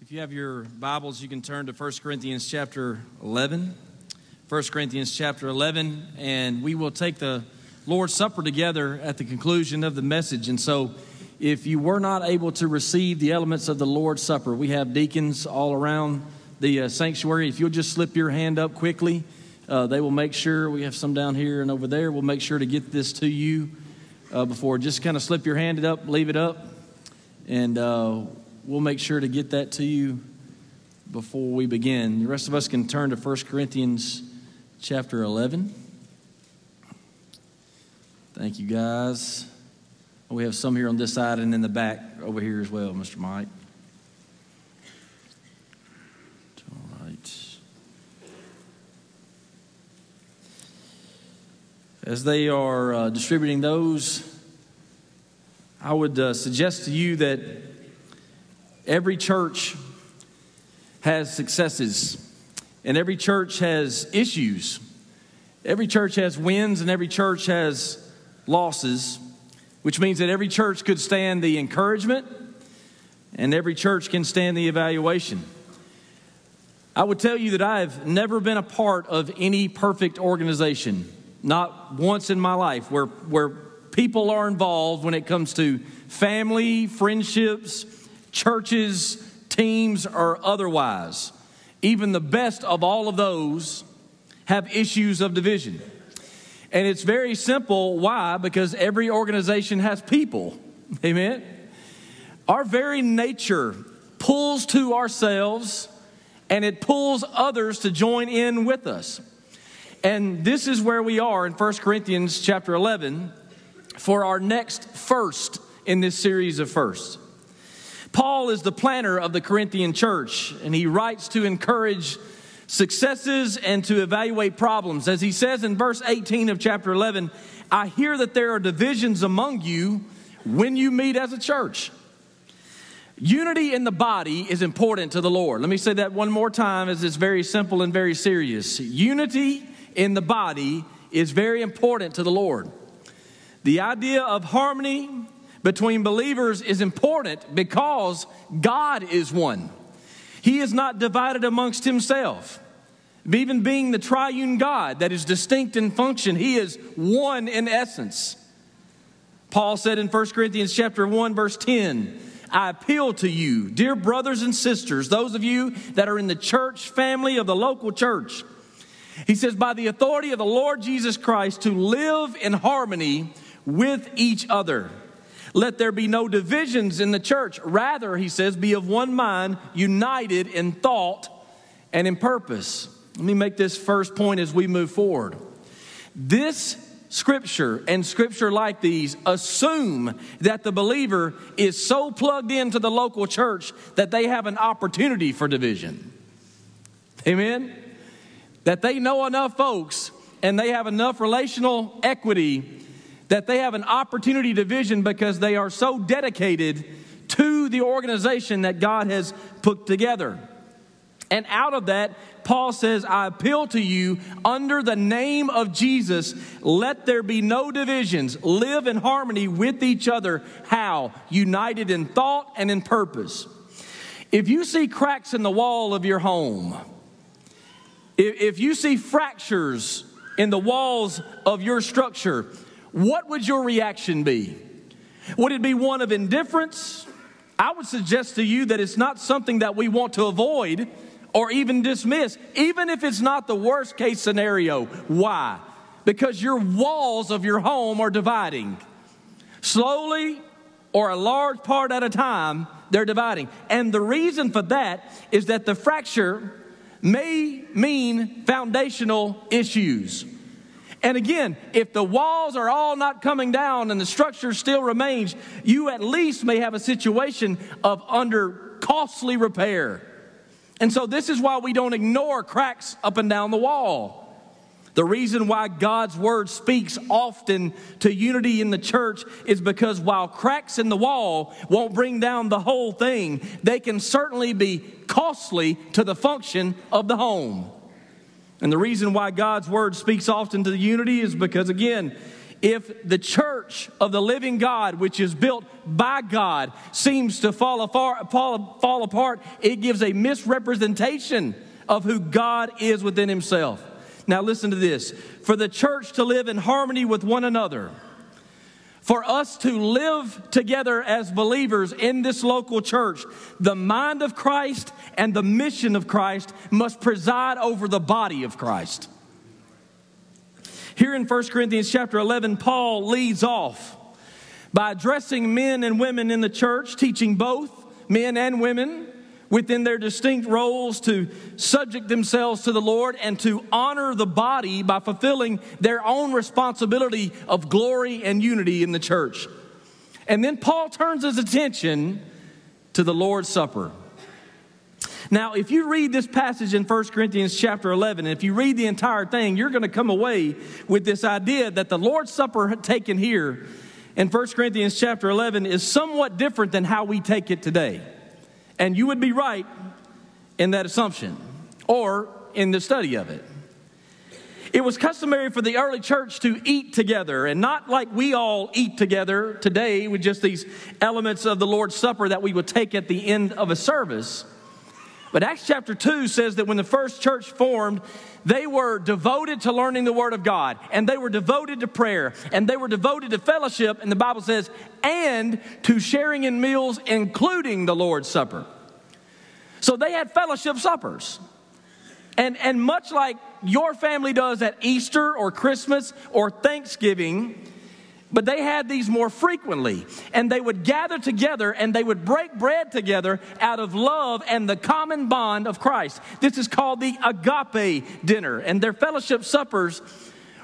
If you have your Bibles, you can turn to 1 Corinthians chapter 11. 1 Corinthians chapter 11, and we will take the Lord's Supper together at the conclusion of the message. And so, if you were not able to receive the elements of the Lord's Supper, we have deacons all around the uh, sanctuary. If you'll just slip your hand up quickly, uh, they will make sure we have some down here and over there. We'll make sure to get this to you uh, before. Just kind of slip your hand up, leave it up, and uh, we'll make sure to get that to you before we begin. The rest of us can turn to 1 Corinthians chapter 11. Thank you, guys. We have some here on this side and in the back over here as well, Mr. Mike. All right. As they are uh, distributing those, I would uh, suggest to you that every church has successes and every church has issues. Every church has wins and every church has losses, which means that every church could stand the encouragement and every church can stand the evaluation. I would tell you that I have never been a part of any perfect organization, not once in my life, where, where people are involved when it comes to family, friendships, churches, teams, or otherwise. Even the best of all of those have issues of division. And it's very simple. Why? Because every organization has people. Amen? Our very nature pulls to ourselves and it pulls others to join in with us. And this is where we are in 1 Corinthians chapter 11 for our next first in this series of firsts. Paul is the planner of the Corinthian church, and he writes to encourage successes and to evaluate problems. As he says in verse 18 of chapter 11, I hear that there are divisions among you when you meet as a church. Unity in the body is important to the Lord. Let me say that one more time as it's very simple and very serious. Unity in the body is very important to the Lord. The idea of harmony between believers is important because God is one. He is not divided amongst himself. Even being the triune God that is distinct in function, he is one in essence. Paul said in 1 Corinthians chapter 1 verse 10, I appeal to you, dear brothers and sisters, those of you that are in the church family of the local church. He says, by the authority of the Lord Jesus Christ, to live in harmony with each other. Let there be no divisions in the church. Rather, he says, be of one mind, united in thought and in purpose. Let me make this first point as we move forward. This scripture and scripture like these assume that the believer is so plugged into the local church that they have an opportunity for division. Amen? That they know enough folks and they have enough relational equity that they have an opportunity division because they are so dedicated to the organization that God has put together. And out of that, Paul says, I appeal to you under the name of Jesus, let there be no divisions. Live in harmony with each other. How? United in thought and in purpose. If you see cracks in the wall of your home, if you see fractures in the walls of your structure, what would your reaction be? Would it be one of indifference? I would suggest to you that it's not something that we want to avoid or even dismiss, even if it's not the worst case scenario. Why? Because your walls of your home are dividing. Slowly or a large part at a time, they're dividing. And the reason for that is that the fracture may mean foundational issues. And again, if the walls are all not coming down and the structure still remains, you at least may have a situation of under costly repair. And so, this is why we don't ignore cracks up and down the wall. The reason why God's word speaks often to unity in the church is because while cracks in the wall won't bring down the whole thing, they can certainly be costly to the function of the home. And the reason why God's word speaks often to the unity is because, again, if the church of the living God, which is built by God, seems to fall apart, fall, fall apart, it gives a misrepresentation of who God is within Himself. Now, listen to this for the church to live in harmony with one another, for us to live together as believers in this local church, the mind of Christ and the mission of Christ must preside over the body of Christ. Here in 1 Corinthians chapter 11, Paul leads off by addressing men and women in the church, teaching both men and women within their distinct roles to subject themselves to the Lord and to honor the body by fulfilling their own responsibility of glory and unity in the church. And then Paul turns his attention to the Lord's Supper. Now, if you read this passage in 1 Corinthians chapter 11, and if you read the entire thing, you're going to come away with this idea that the Lord's Supper taken here in 1 Corinthians chapter 11 is somewhat different than how we take it today. And you would be right in that assumption or in the study of it. It was customary for the early church to eat together, and not like we all eat together today with just these elements of the Lord's Supper that we would take at the end of a service. But Acts chapter 2 says that when the first church formed, they were devoted to learning the Word of God, and they were devoted to prayer, and they were devoted to fellowship, and the Bible says, and to sharing in meals, including the Lord's Supper. So they had fellowship suppers. And, and much like your family does at Easter or Christmas or Thanksgiving, but they had these more frequently. And they would gather together and they would break bread together out of love and the common bond of Christ. This is called the agape dinner. And their fellowship suppers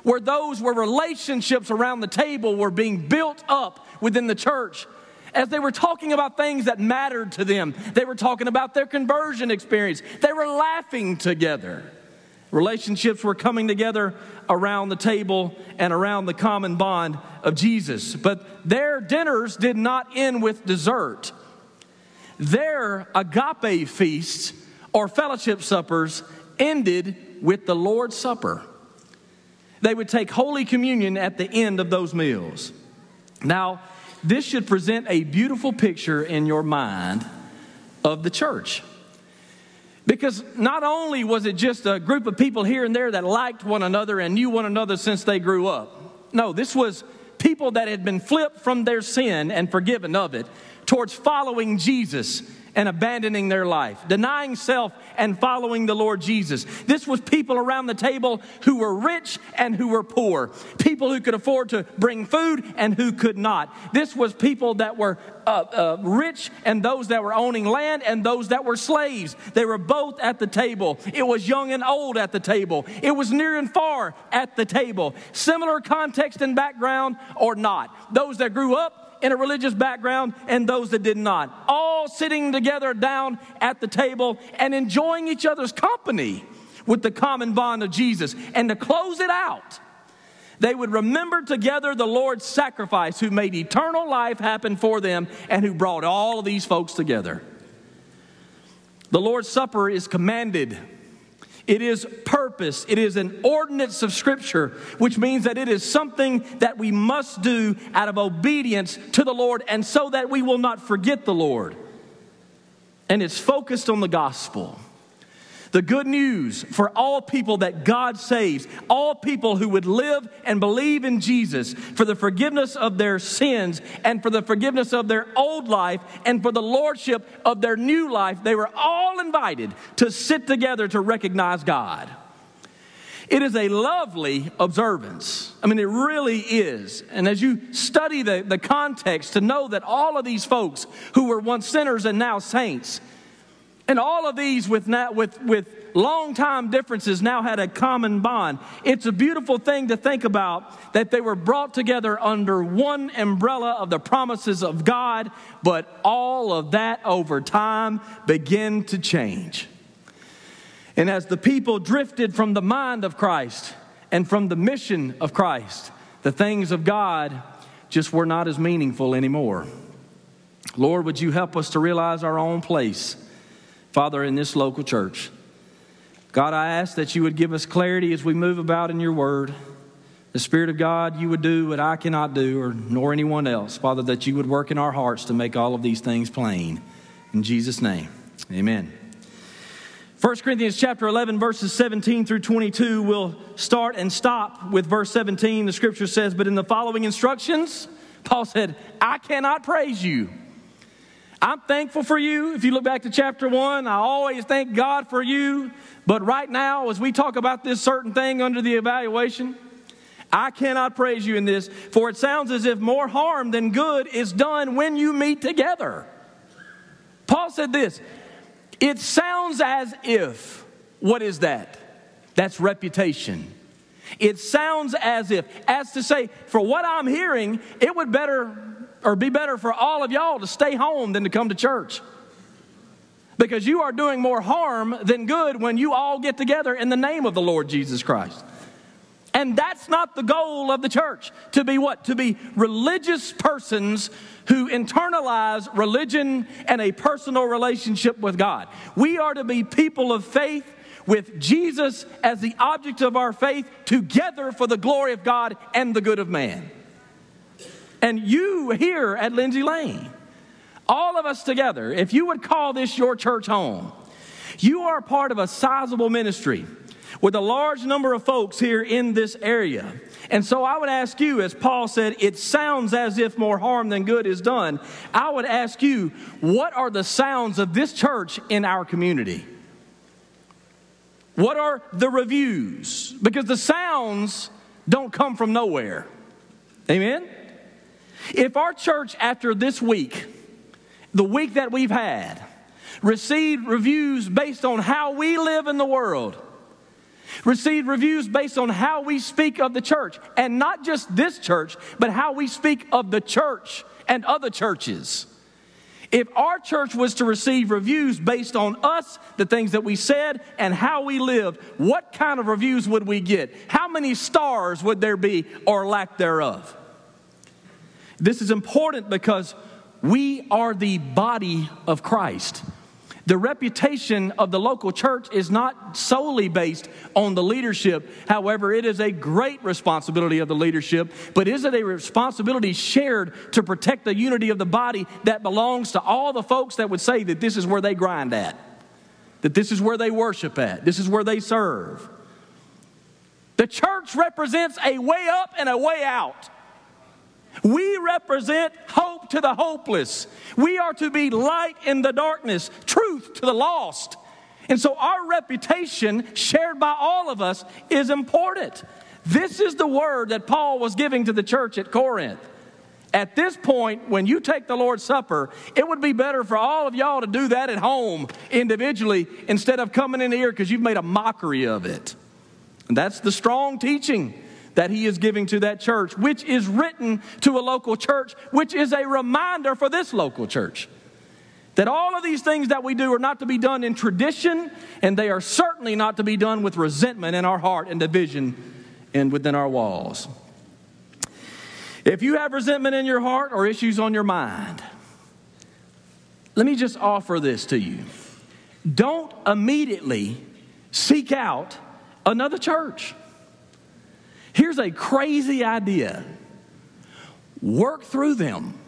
were those where relationships around the table were being built up within the church. As they were talking about things that mattered to them, they were talking about their conversion experience. They were laughing together. Relationships were coming together around the table and around the common bond of Jesus. But their dinners did not end with dessert. Their agape feasts or fellowship suppers ended with the Lord's Supper. They would take Holy Communion at the end of those meals. Now, this should present a beautiful picture in your mind of the church. Because not only was it just a group of people here and there that liked one another and knew one another since they grew up. No, this was people that had been flipped from their sin and forgiven of it towards following Jesus and abandoning their life, denying self and following the Lord Jesus. This was people around the table who were rich and who were poor, people who could afford to bring food and who could not. This was people that were uh, uh, rich and those that were owning land and those that were slaves. They were both at the table. It was young and old at the table, it was near and far at the table. Similar context and background or not. Those that grew up in a religious background and those that did not. All sitting together down at the table and enjoying each other's company with the common bond of Jesus. And to close it out, they would remember together the Lord's sacrifice who made eternal life happen for them and who brought all of these folks together. The Lord's Supper is commanded it is purpose. It is an ordinance of Scripture, which means that it is something that we must do out of obedience to the Lord and so that we will not forget the Lord. And it's focused on the gospel. The good news for all people that God saves, all people who would live and believe in Jesus for the forgiveness of their sins and for the forgiveness of their old life and for the lordship of their new life, they were all invited to sit together to recognize God. It is a lovely observance. I mean, it really is. And as you study the, the context to know that all of these folks who were once sinners and now saints, and all of these with, with, with long time differences now had a common bond. It's a beautiful thing to think about that they were brought together under one umbrella of the promises of God, but all of that over time began to change. And as the people drifted from the mind of Christ and from the mission of Christ, the things of God just were not as meaningful anymore. Lord, would you help us to realize our own place? Father, in this local church. God, I ask that you would give us clarity as we move about in your word. the Spirit of God, you would do what I cannot do, or nor anyone else. Father, that you would work in our hearts to make all of these things plain. In Jesus' name, amen. 1 Corinthians chapter 11, verses 17 through 22, we'll start and stop with verse 17. The scripture says, But in the following instructions, Paul said, I cannot praise you. I'm thankful for you. If you look back to chapter 1, I always thank God for you. But right now, as we talk about this certain thing under the evaluation, I cannot praise you in this, for it sounds as if more harm than good is done when you meet together. Paul said this it sounds as if, what is that? That's reputation. It sounds as if, as to say, for what I'm hearing, it would better or be better for all of y'all to stay home than to come to church. Because you are doing more harm than good when you all get together in the name of the Lord Jesus Christ. And that's not the goal of the church. To be what? To be religious persons who internalize religion and a personal relationship with God. We are to be people of faith with Jesus as the object of our faith together for the glory of God and the good of man. And you here at Lindsay Lane, all of us together, if you would call this your church home, you are part of a sizable ministry with a large number of folks here in this area. And so I would ask you, as Paul said, it sounds as if more harm than good is done. I would ask you, what are the sounds of this church in our community? What are the reviews? Because the sounds don't come from nowhere. Amen? If our church, after this week, the week that we've had, received reviews based on how we live in the world, received reviews based on how we speak of the church, and not just this church, but how we speak of the church and other churches. If our church was to receive reviews based on us, the things that we said, and how we lived, what kind of reviews would we get? How many stars would there be or lack thereof? This is important because we are the body of Christ. The reputation of the local church is not solely based on the leadership. However, it is a great responsibility of the leadership, but is it a responsibility shared to protect the unity of the body that belongs to all the folks that would say that this is where they grind at, that this is where they worship at, this is where they serve? The church represents a way up and a way out. We represent hope to the hopeless. We are to be light in the darkness, truth to the lost. And so our reputation, shared by all of us, is important. This is the word that Paul was giving to the church at Corinth. At this point, when you take the Lord's Supper, it would be better for all of y'all to do that at home individually instead of coming in here because you've made a mockery of it. And that's the strong teaching that he is giving to that church, which is written to a local church, which is a reminder for this local church. That all of these things that we do are not to be done in tradition, and they are certainly not to be done with resentment in our heart and division and within our walls. If you have resentment in your heart or issues on your mind, let me just offer this to you. Don't immediately seek out another church. Here's a crazy idea work through them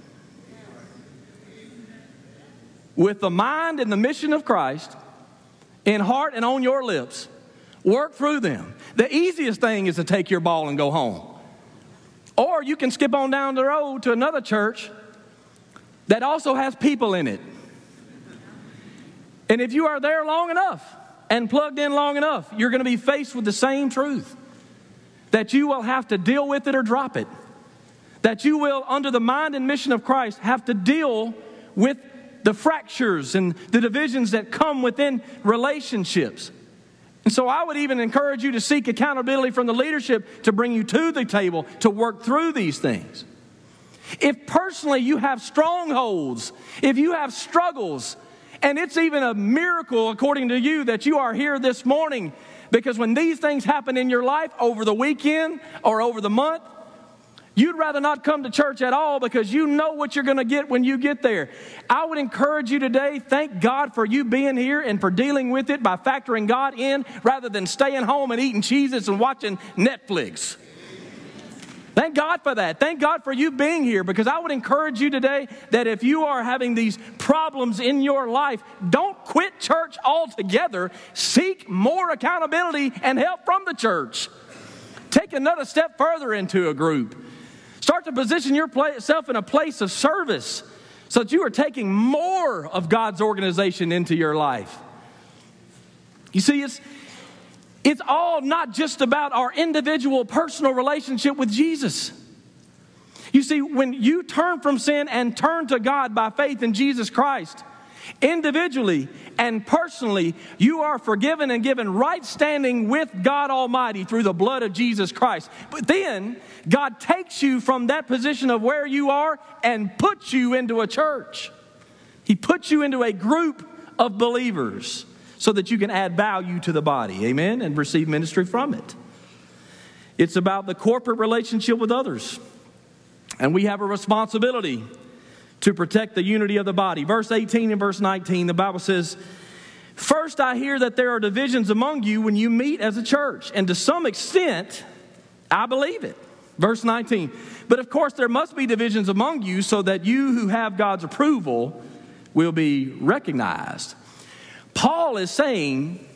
with the mind and the mission of Christ in heart and on your lips. Work through them. The easiest thing is to take your ball and go home. Or you can skip on down the road to another church that also has people in it. And if you are there long enough and plugged in long enough, you're going to be faced with the same truth that you will have to deal with it or drop it. That you will, under the mind and mission of Christ, have to deal with the fractures and the divisions that come within relationships. And so I would even encourage you to seek accountability from the leadership to bring you to the table to work through these things. If personally you have strongholds, if you have struggles, and it's even a miracle, according to you, that you are here this morning because when these things happen in your life over the weekend or over the month, You'd rather not come to church at all because you know what you're going to get when you get there. I would encourage you today, thank God for you being here and for dealing with it by factoring God in rather than staying home and eating cheeses and watching Netflix. God for that. Thank God for you being here because I would encourage you today that if you are having these problems in your life, don't quit church altogether. Seek more accountability and help from the church. Take another step further into a group. Start to position yourself in a place of service so that you are taking more of God's organization into your life. You see, it's, it's all not just about our individual personal relationship with Jesus. You see, when you turn from sin and turn to God by faith in Jesus Christ, individually and personally, you are forgiven and given right standing with God Almighty through the blood of Jesus Christ. But then, God takes you from that position of where you are and puts you into a church. He puts you into a group of believers so that you can add value to the body, amen, and receive ministry from it. It's about the corporate relationship with others. And we have a responsibility to protect the unity of the body. Verse 18 and verse 19, the Bible says, First, I hear that there are divisions among you when you meet as a church, and to some extent, I believe it. Verse 19, but of course, there must be divisions among you so that you who have God's approval will be recognized. Paul is saying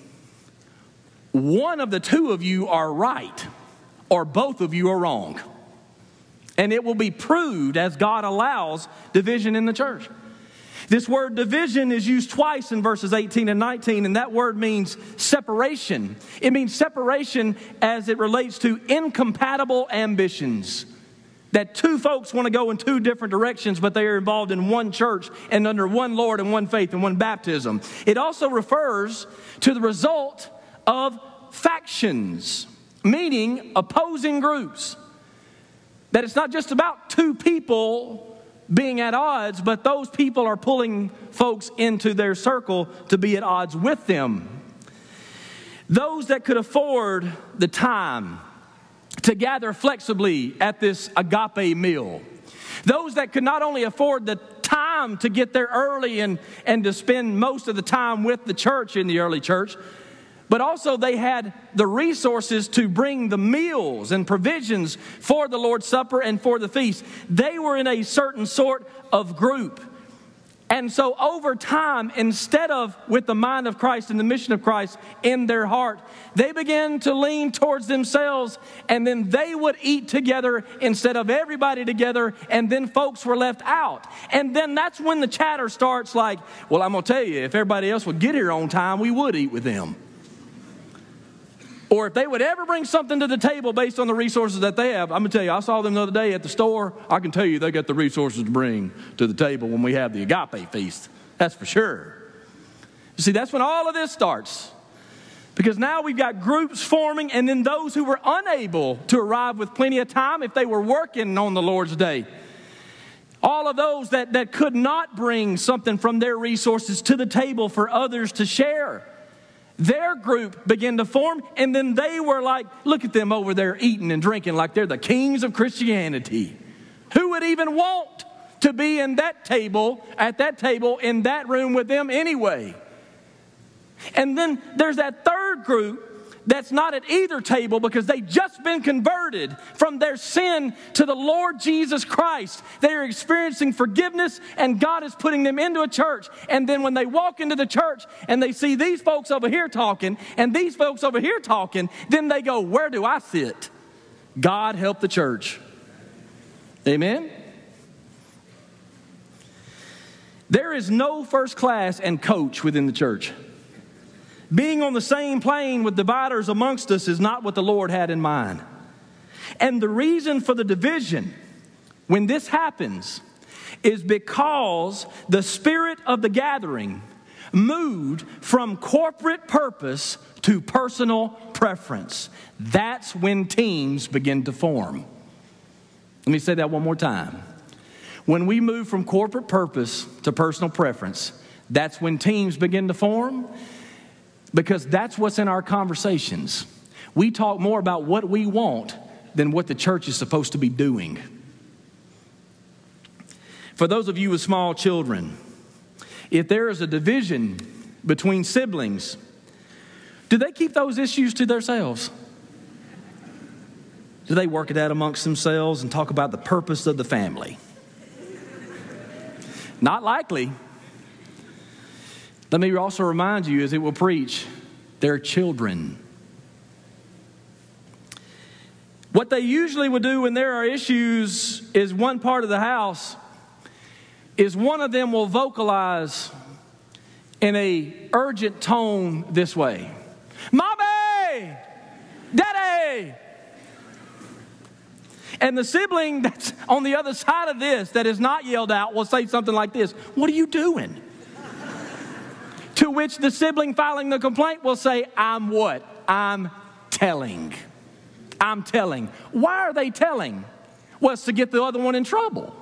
one of the two of you are right, or both of you are wrong. And it will be proved as God allows division in the church. This word division is used twice in verses 18 and 19, and that word means separation. It means separation as it relates to incompatible ambitions that two folks want to go in two different directions, but they are involved in one church and under one Lord and one faith and one baptism. It also refers to the result of factions, meaning opposing groups. That it's not just about two people being at odds, but those people are pulling folks into their circle to be at odds with them. Those that could afford the time, to gather flexibly at this agape meal. Those that could not only afford the time to get there early and, and to spend most of the time with the church in the early church, but also they had the resources to bring the meals and provisions for the Lord's Supper and for the feast. They were in a certain sort of group. And so, over time, instead of with the mind of Christ and the mission of Christ in their heart, they began to lean towards themselves, and then they would eat together instead of everybody together, and then folks were left out. And then that's when the chatter starts like, well, I'm going to tell you, if everybody else would get here on time, we would eat with them. Or if they would ever bring something to the table based on the resources that they have, I'm going to tell you, I saw them the other day at the store. I can tell you they got the resources to bring to the table when we have the agape feast. That's for sure. You see, that's when all of this starts. Because now we've got groups forming, and then those who were unable to arrive with plenty of time if they were working on the Lord's day. All of those that, that could not bring something from their resources to the table for others to share their group began to form, and then they were like, look at them over there eating and drinking like they're the kings of Christianity. Who would even want to be in that table, at that table, in that room with them anyway? And then there's that third group that's not at either table because they've just been converted from their sin to the Lord Jesus Christ. They are experiencing forgiveness and God is putting them into a church. And then when they walk into the church and they see these folks over here talking and these folks over here talking, then they go, Where do I sit? God help the church. Amen. There is no first class and coach within the church. Being on the same plane with dividers amongst us is not what the Lord had in mind. And the reason for the division when this happens is because the spirit of the gathering moved from corporate purpose to personal preference. That's when teams begin to form. Let me say that one more time. When we move from corporate purpose to personal preference, that's when teams begin to form because that's what's in our conversations. We talk more about what we want than what the church is supposed to be doing. For those of you with small children, if there is a division between siblings, do they keep those issues to themselves? Do they work it out amongst themselves and talk about the purpose of the family? Not likely. Let me also remind you, as it will preach, they're children. What they usually would do when there are issues is one part of the house is one of them will vocalize in a urgent tone this way. Mommy! Daddy! And the sibling that's on the other side of this that is not yelled out will say something like this What are you doing? To which the sibling filing the complaint will say, I'm what? I'm telling. I'm telling. Why are they telling? Well, it's to get the other one in trouble.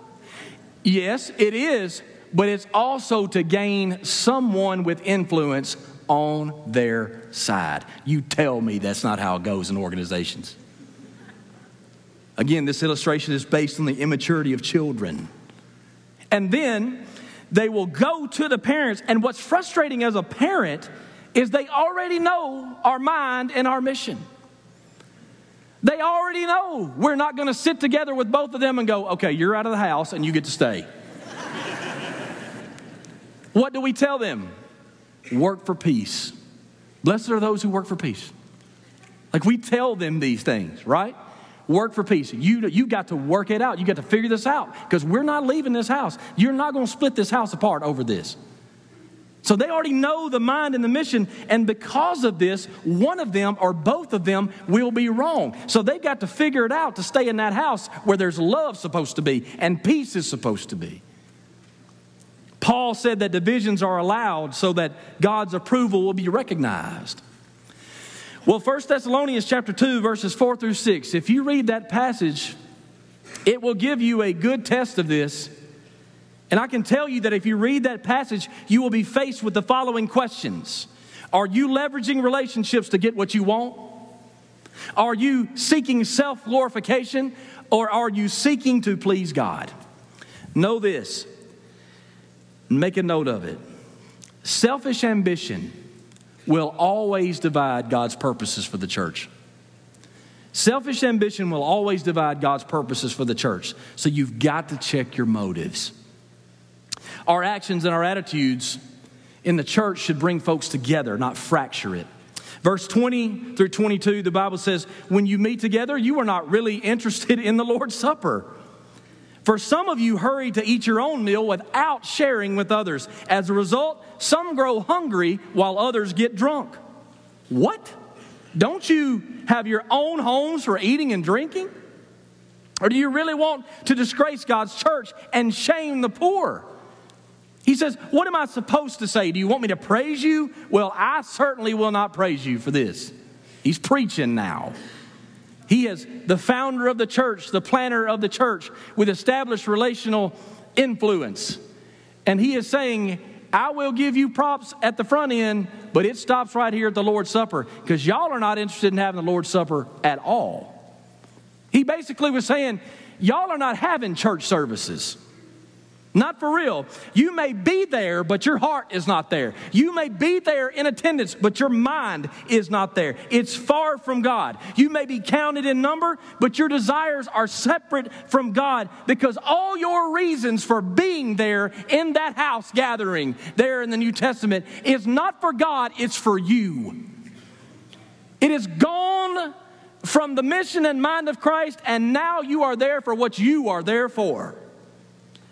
Yes, it is, but it's also to gain someone with influence on their side. You tell me that's not how it goes in organizations. Again, this illustration is based on the immaturity of children. And then they will go to the parents. And what's frustrating as a parent is they already know our mind and our mission. They already know we're not going to sit together with both of them and go, okay, you're out of the house and you get to stay. what do we tell them? Work for peace. Blessed are those who work for peace. Like we tell them these things, right? Work for peace. You, you got to work it out. You got to figure this out because we're not leaving this house. You're not going to split this house apart over this. So they already know the mind and the mission, and because of this, one of them or both of them will be wrong. So they've got to figure it out to stay in that house where there's love supposed to be and peace is supposed to be. Paul said that divisions are allowed so that God's approval will be recognized. Well, 1 Thessalonians chapter 2 verses 4 through 6. If you read that passage, it will give you a good test of this. And I can tell you that if you read that passage, you will be faced with the following questions. Are you leveraging relationships to get what you want? Are you seeking self glorification or are you seeking to please God? Know this, make a note of it. Selfish ambition will always divide God's purposes for the church. Selfish ambition will always divide God's purposes for the church. So you've got to check your motives. Our actions and our attitudes in the church should bring folks together, not fracture it. Verse 20 through 22, the Bible says, When you meet together, you are not really interested in the Lord's Supper. For some of you hurry to eat your own meal without sharing with others. As a result, some grow hungry while others get drunk. What? Don't you have your own homes for eating and drinking? Or do you really want to disgrace God's church and shame the poor? He says, What am I supposed to say? Do you want me to praise you? Well, I certainly will not praise you for this. He's preaching now. He is the founder of the church, the planner of the church, with established relational influence. And he is saying, I will give you props at the front end, but it stops right here at the Lord's Supper because y'all are not interested in having the Lord's Supper at all. He basically was saying, Y'all are not having church services. Not for real. You may be there, but your heart is not there. You may be there in attendance, but your mind is not there. It's far from God. You may be counted in number, but your desires are separate from God because all your reasons for being there in that house gathering there in the New Testament is not for God, it's for you. It is gone from the mission and mind of Christ, and now you are there for what you are there for.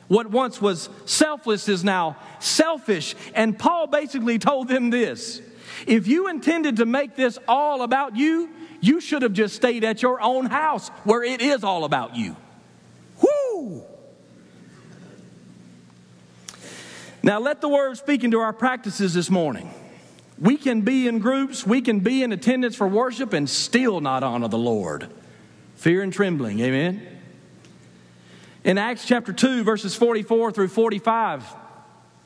What once was selfless is now selfish. And Paul basically told them this if you intended to make this all about you, you should have just stayed at your own house where it is all about you. Whoo! Now, let the word speak into our practices this morning. We can be in groups, we can be in attendance for worship and still not honor the Lord. Fear and trembling, amen? In Acts chapter 2, verses 44 through 45,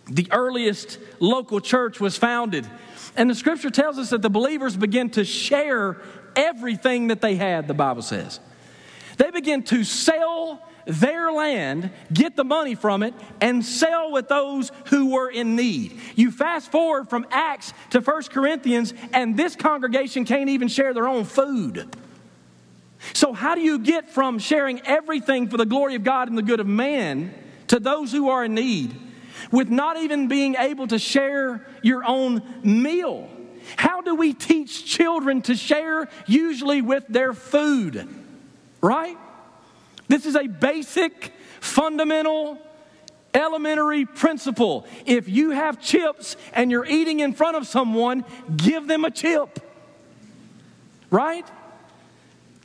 the earliest local church was founded. And the scripture tells us that the believers began to share everything that they had, the Bible says. They began to sell their land, get the money from it, and sell with those who were in need. You fast forward from Acts to 1 Corinthians, and this congregation can't even share their own food. So, how do you get from sharing everything for the glory of God and the good of man to those who are in need with not even being able to share your own meal? How do we teach children to share, usually with their food? Right? This is a basic, fundamental, elementary principle. If you have chips and you're eating in front of someone, give them a chip. Right?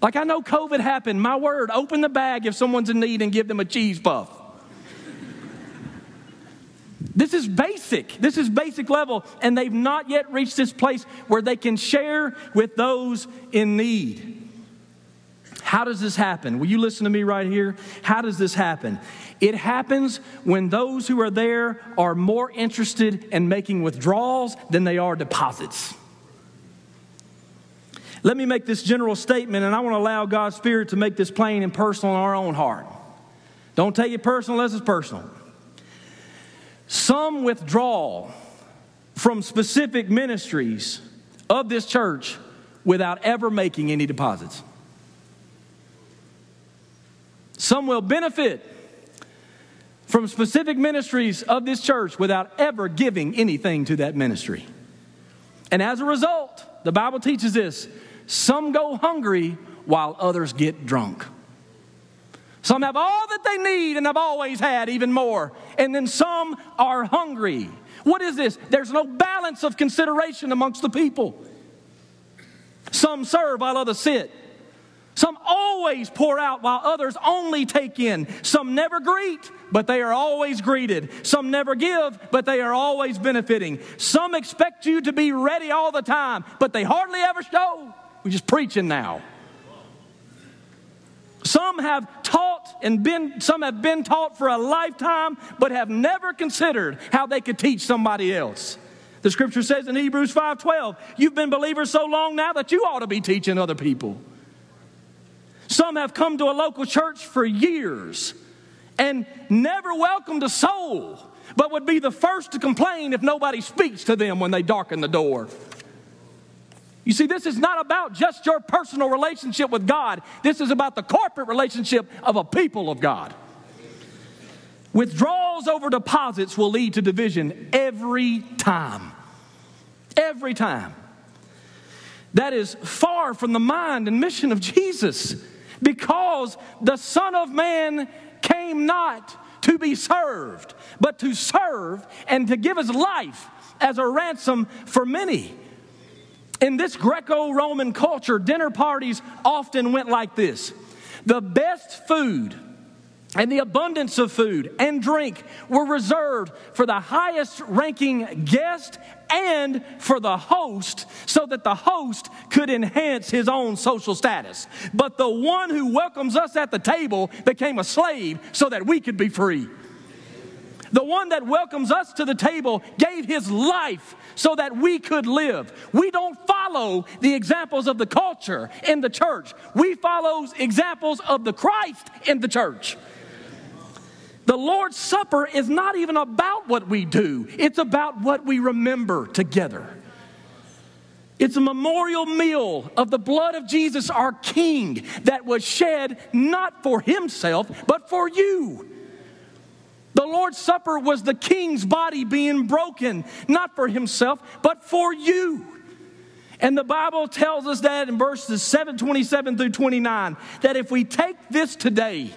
Like I know COVID happened. My word, open the bag if someone's in need and give them a cheese puff. This is basic. This is basic level. And they've not yet reached this place where they can share with those in need. How does this happen? Will you listen to me right here? How does this happen? It happens when those who are there are more interested in making withdrawals than they are deposits. Let me make this general statement, and I want to allow God's Spirit to make this plain and personal in our own heart. Don't take it personal unless it's personal. Some withdraw from specific ministries of this church without ever making any deposits. Some will benefit from specific ministries of this church without ever giving anything to that ministry. And as a result, the Bible teaches this some go hungry while others get drunk. Some have all that they need and have always had, even more. And then some are hungry. What is this? There's no balance of consideration amongst the people. Some serve while others sit. Some always pour out while others only take in. Some never greet, but they are always greeted. Some never give, but they are always benefiting. Some expect you to be ready all the time, but they hardly ever show. We're just preaching now. Some have taught and been, some have been taught for a lifetime, but have never considered how they could teach somebody else. The scripture says in Hebrews 5:12, you've been believers so long now that you ought to be teaching other people. Some have come to a local church for years and never welcomed a soul, but would be the first to complain if nobody speaks to them when they darken the door. You see, this is not about just your personal relationship with God. This is about the corporate relationship of a people of God. Withdrawals over deposits will lead to division every time. Every time. That is far from the mind and mission of Jesus because the Son of Man came not to be served, but to serve and to give his life as a ransom for many. In this Greco Roman culture, dinner parties often went like this the best food and the abundance of food and drink were reserved for the highest ranking guest and for the host so that the host could enhance his own social status. But the one who welcomes us at the table became a slave so that we could be free. The one that welcomes us to the table gave his life so that we could live. We don't follow the examples of the culture in the church, we follow examples of the Christ in the church. The Lord's Supper is not even about what we do, it's about what we remember together. It's a memorial meal of the blood of Jesus, our King, that was shed not for himself, but for you. The Lord's Supper was the King's body being broken, not for himself, but for you. And the Bible tells us that in verses 7 27 through 29 that if we take this today,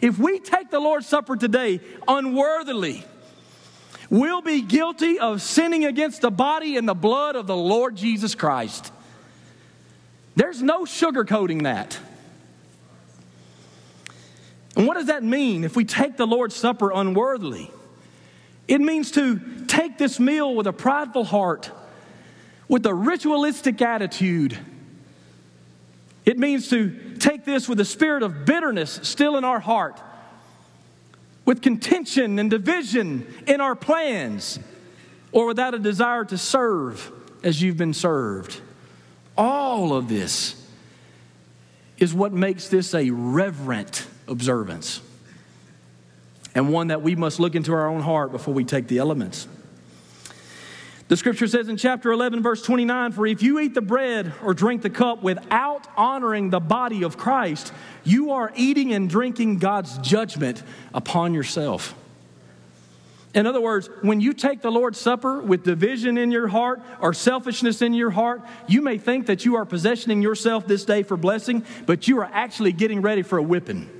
if we take the Lord's Supper today unworthily, we'll be guilty of sinning against the body and the blood of the Lord Jesus Christ. There's no sugarcoating that. And what does that mean if we take the Lord's Supper unworthily? It means to take this meal with a prideful heart, with a ritualistic attitude it means to take this with a spirit of bitterness still in our heart, with contention and division in our plans, or without a desire to serve as you've been served. All of this is what makes this a reverent observance and one that we must look into our own heart before we take the elements. The scripture says in chapter 11, verse 29 For if you eat the bread or drink the cup without honoring the body of Christ, you are eating and drinking God's judgment upon yourself. In other words, when you take the Lord's Supper with division in your heart or selfishness in your heart, you may think that you are possessing yourself this day for blessing, but you are actually getting ready for a whipping.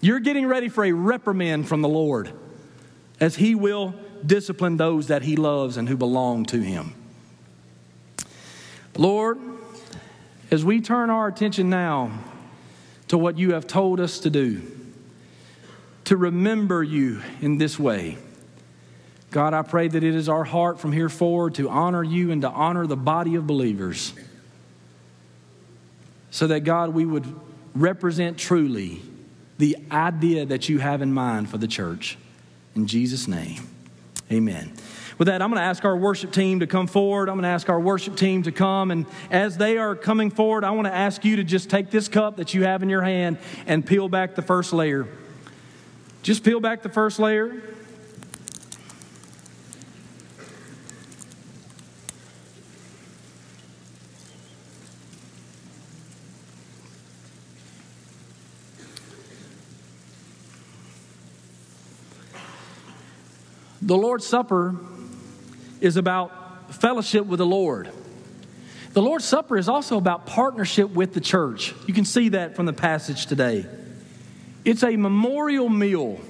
You're getting ready for a reprimand from the Lord as He will discipline those that He loves and who belong to Him. Lord, as we turn our attention now to what you have told us to do, to remember you in this way. God, I pray that it is our heart from here forward to honor you and to honor the body of believers. So that, God, we would represent truly the idea that you have in mind for the church. In Jesus' name, amen. With that, I'm going to ask our worship team to come forward. I'm going to ask our worship team to come. And as they are coming forward, I want to ask you to just take this cup that you have in your hand and peel back the first layer. Just peel back the first layer. The Lord's Supper is about fellowship with the Lord. The Lord's Supper is also about partnership with the church. You can see that from the passage today. It's a memorial meal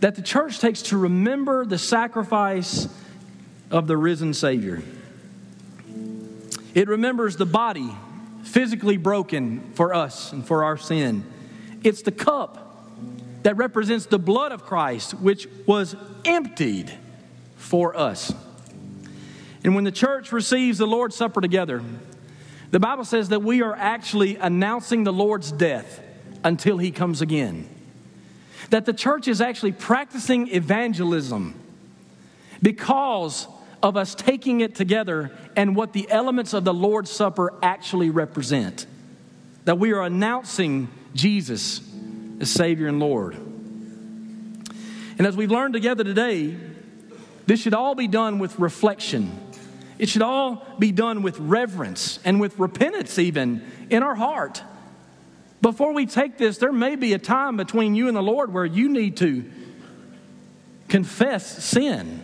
that the church takes to remember the sacrifice of the risen Savior. It remembers the body physically broken for us and for our sin. It's the cup that represents the blood of Christ, which was emptied for us. And when the church receives the Lord's Supper together, the Bible says that we are actually announcing the Lord's death until he comes again. That the church is actually practicing evangelism because of us taking it together and what the elements of the Lord's Supper actually represent. That we are announcing Jesus as Savior and Lord. And as we've learned together today, this should all be done with reflection. It should all be done with reverence and with repentance, even in our heart. Before we take this, there may be a time between you and the Lord where you need to confess sin.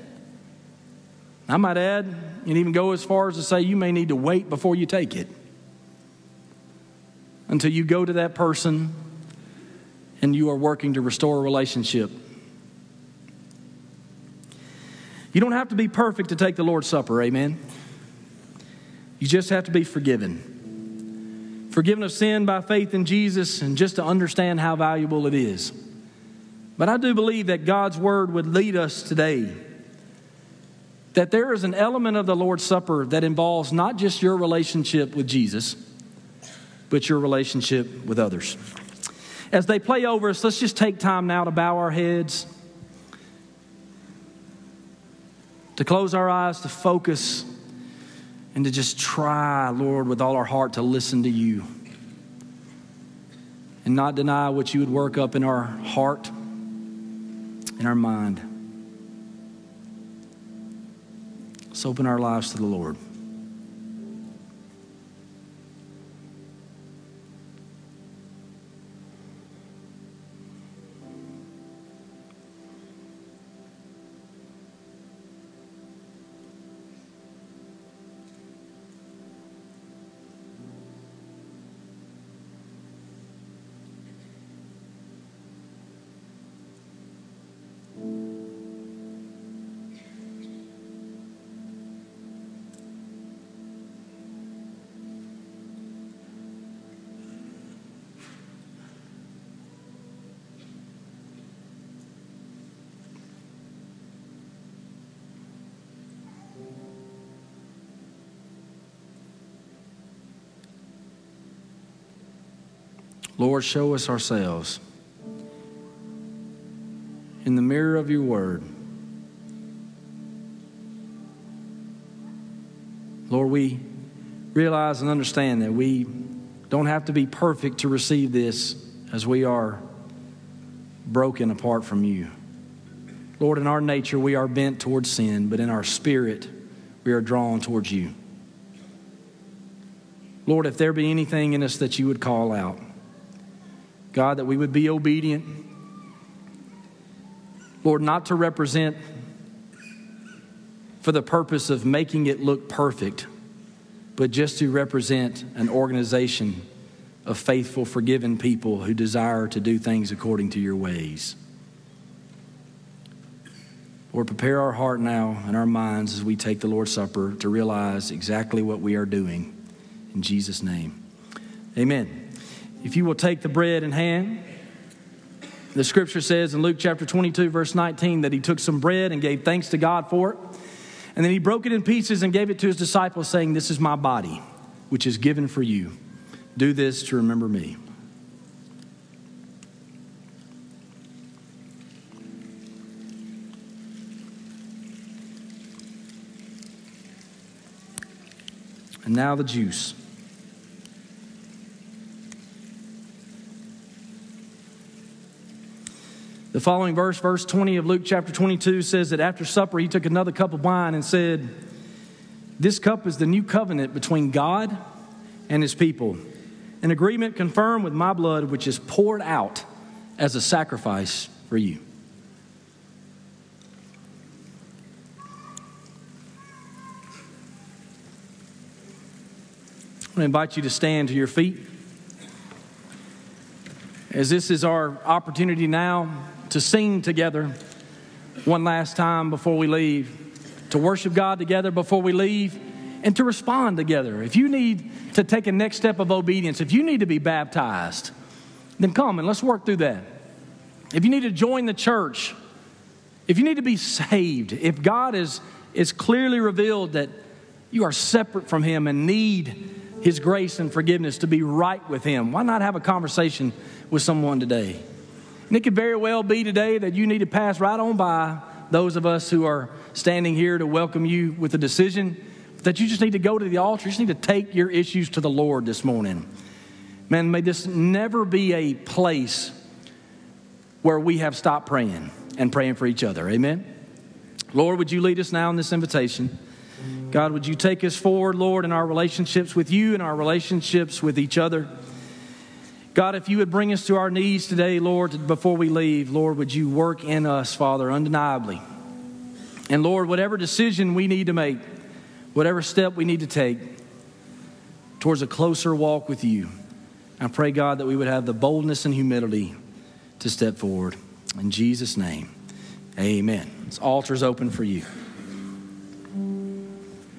I might add, and even go as far as to say you may need to wait before you take it until you go to that person and you are working to restore a relationship. You don't have to be perfect to take the Lord's Supper, amen? You just have to be forgiven forgiven of sin by faith in Jesus, and just to understand how valuable it is. But I do believe that God's word would lead us today that there is an element of the Lord's Supper that involves not just your relationship with Jesus, but your relationship with others. As they play over us, let's just take time now to bow our heads, to close our eyes, to focus and to just try, Lord, with all our heart to listen to you and not deny what you would work up in our heart, in our mind. Let's open our lives to the Lord. Lord, show us ourselves in the mirror of your word. Lord, we realize and understand that we don't have to be perfect to receive this as we are broken apart from you. Lord, in our nature, we are bent towards sin, but in our spirit, we are drawn towards you. Lord, if there be anything in us that you would call out, God, that we would be obedient. Lord, not to represent for the purpose of making it look perfect, but just to represent an organization of faithful, forgiven people who desire to do things according to your ways. Lord, prepare our heart now and our minds as we take the Lord's Supper to realize exactly what we are doing. In Jesus' name. Amen. If you will take the bread in hand, the scripture says in Luke chapter 22, verse 19, that he took some bread and gave thanks to God for it. And then he broke it in pieces and gave it to his disciples, saying, This is my body, which is given for you. Do this to remember me. And now the juice. The following verse, verse 20 of Luke chapter 22, says that after supper he took another cup of wine and said, This cup is the new covenant between God and his people, an agreement confirmed with my blood, which is poured out as a sacrifice for you. I invite you to stand to your feet. As this is our opportunity now to sing together one last time before we leave, to worship God together before we leave, and to respond together. If you need to take a next step of obedience, if you need to be baptized, then come and let's work through that. If you need to join the church, if you need to be saved, if God is, is clearly revealed that you are separate from Him and need his grace and forgiveness to be right with Him. Why not have a conversation with someone today? And it could very well be today that you need to pass right on by those of us who are standing here to welcome you with a decision that you just need to go to the altar. You just need to take your issues to the Lord this morning. Man, may this never be a place where we have stopped praying and praying for each other. Amen. Lord, would you lead us now in this invitation? God, would you take us forward, Lord, in our relationships with you and our relationships with each other? God, if you would bring us to our knees today, Lord, before we leave, Lord, would you work in us, Father, undeniably. And Lord, whatever decision we need to make, whatever step we need to take towards a closer walk with you, I pray, God, that we would have the boldness and humility to step forward. In Jesus' name, amen. This altar's open for you.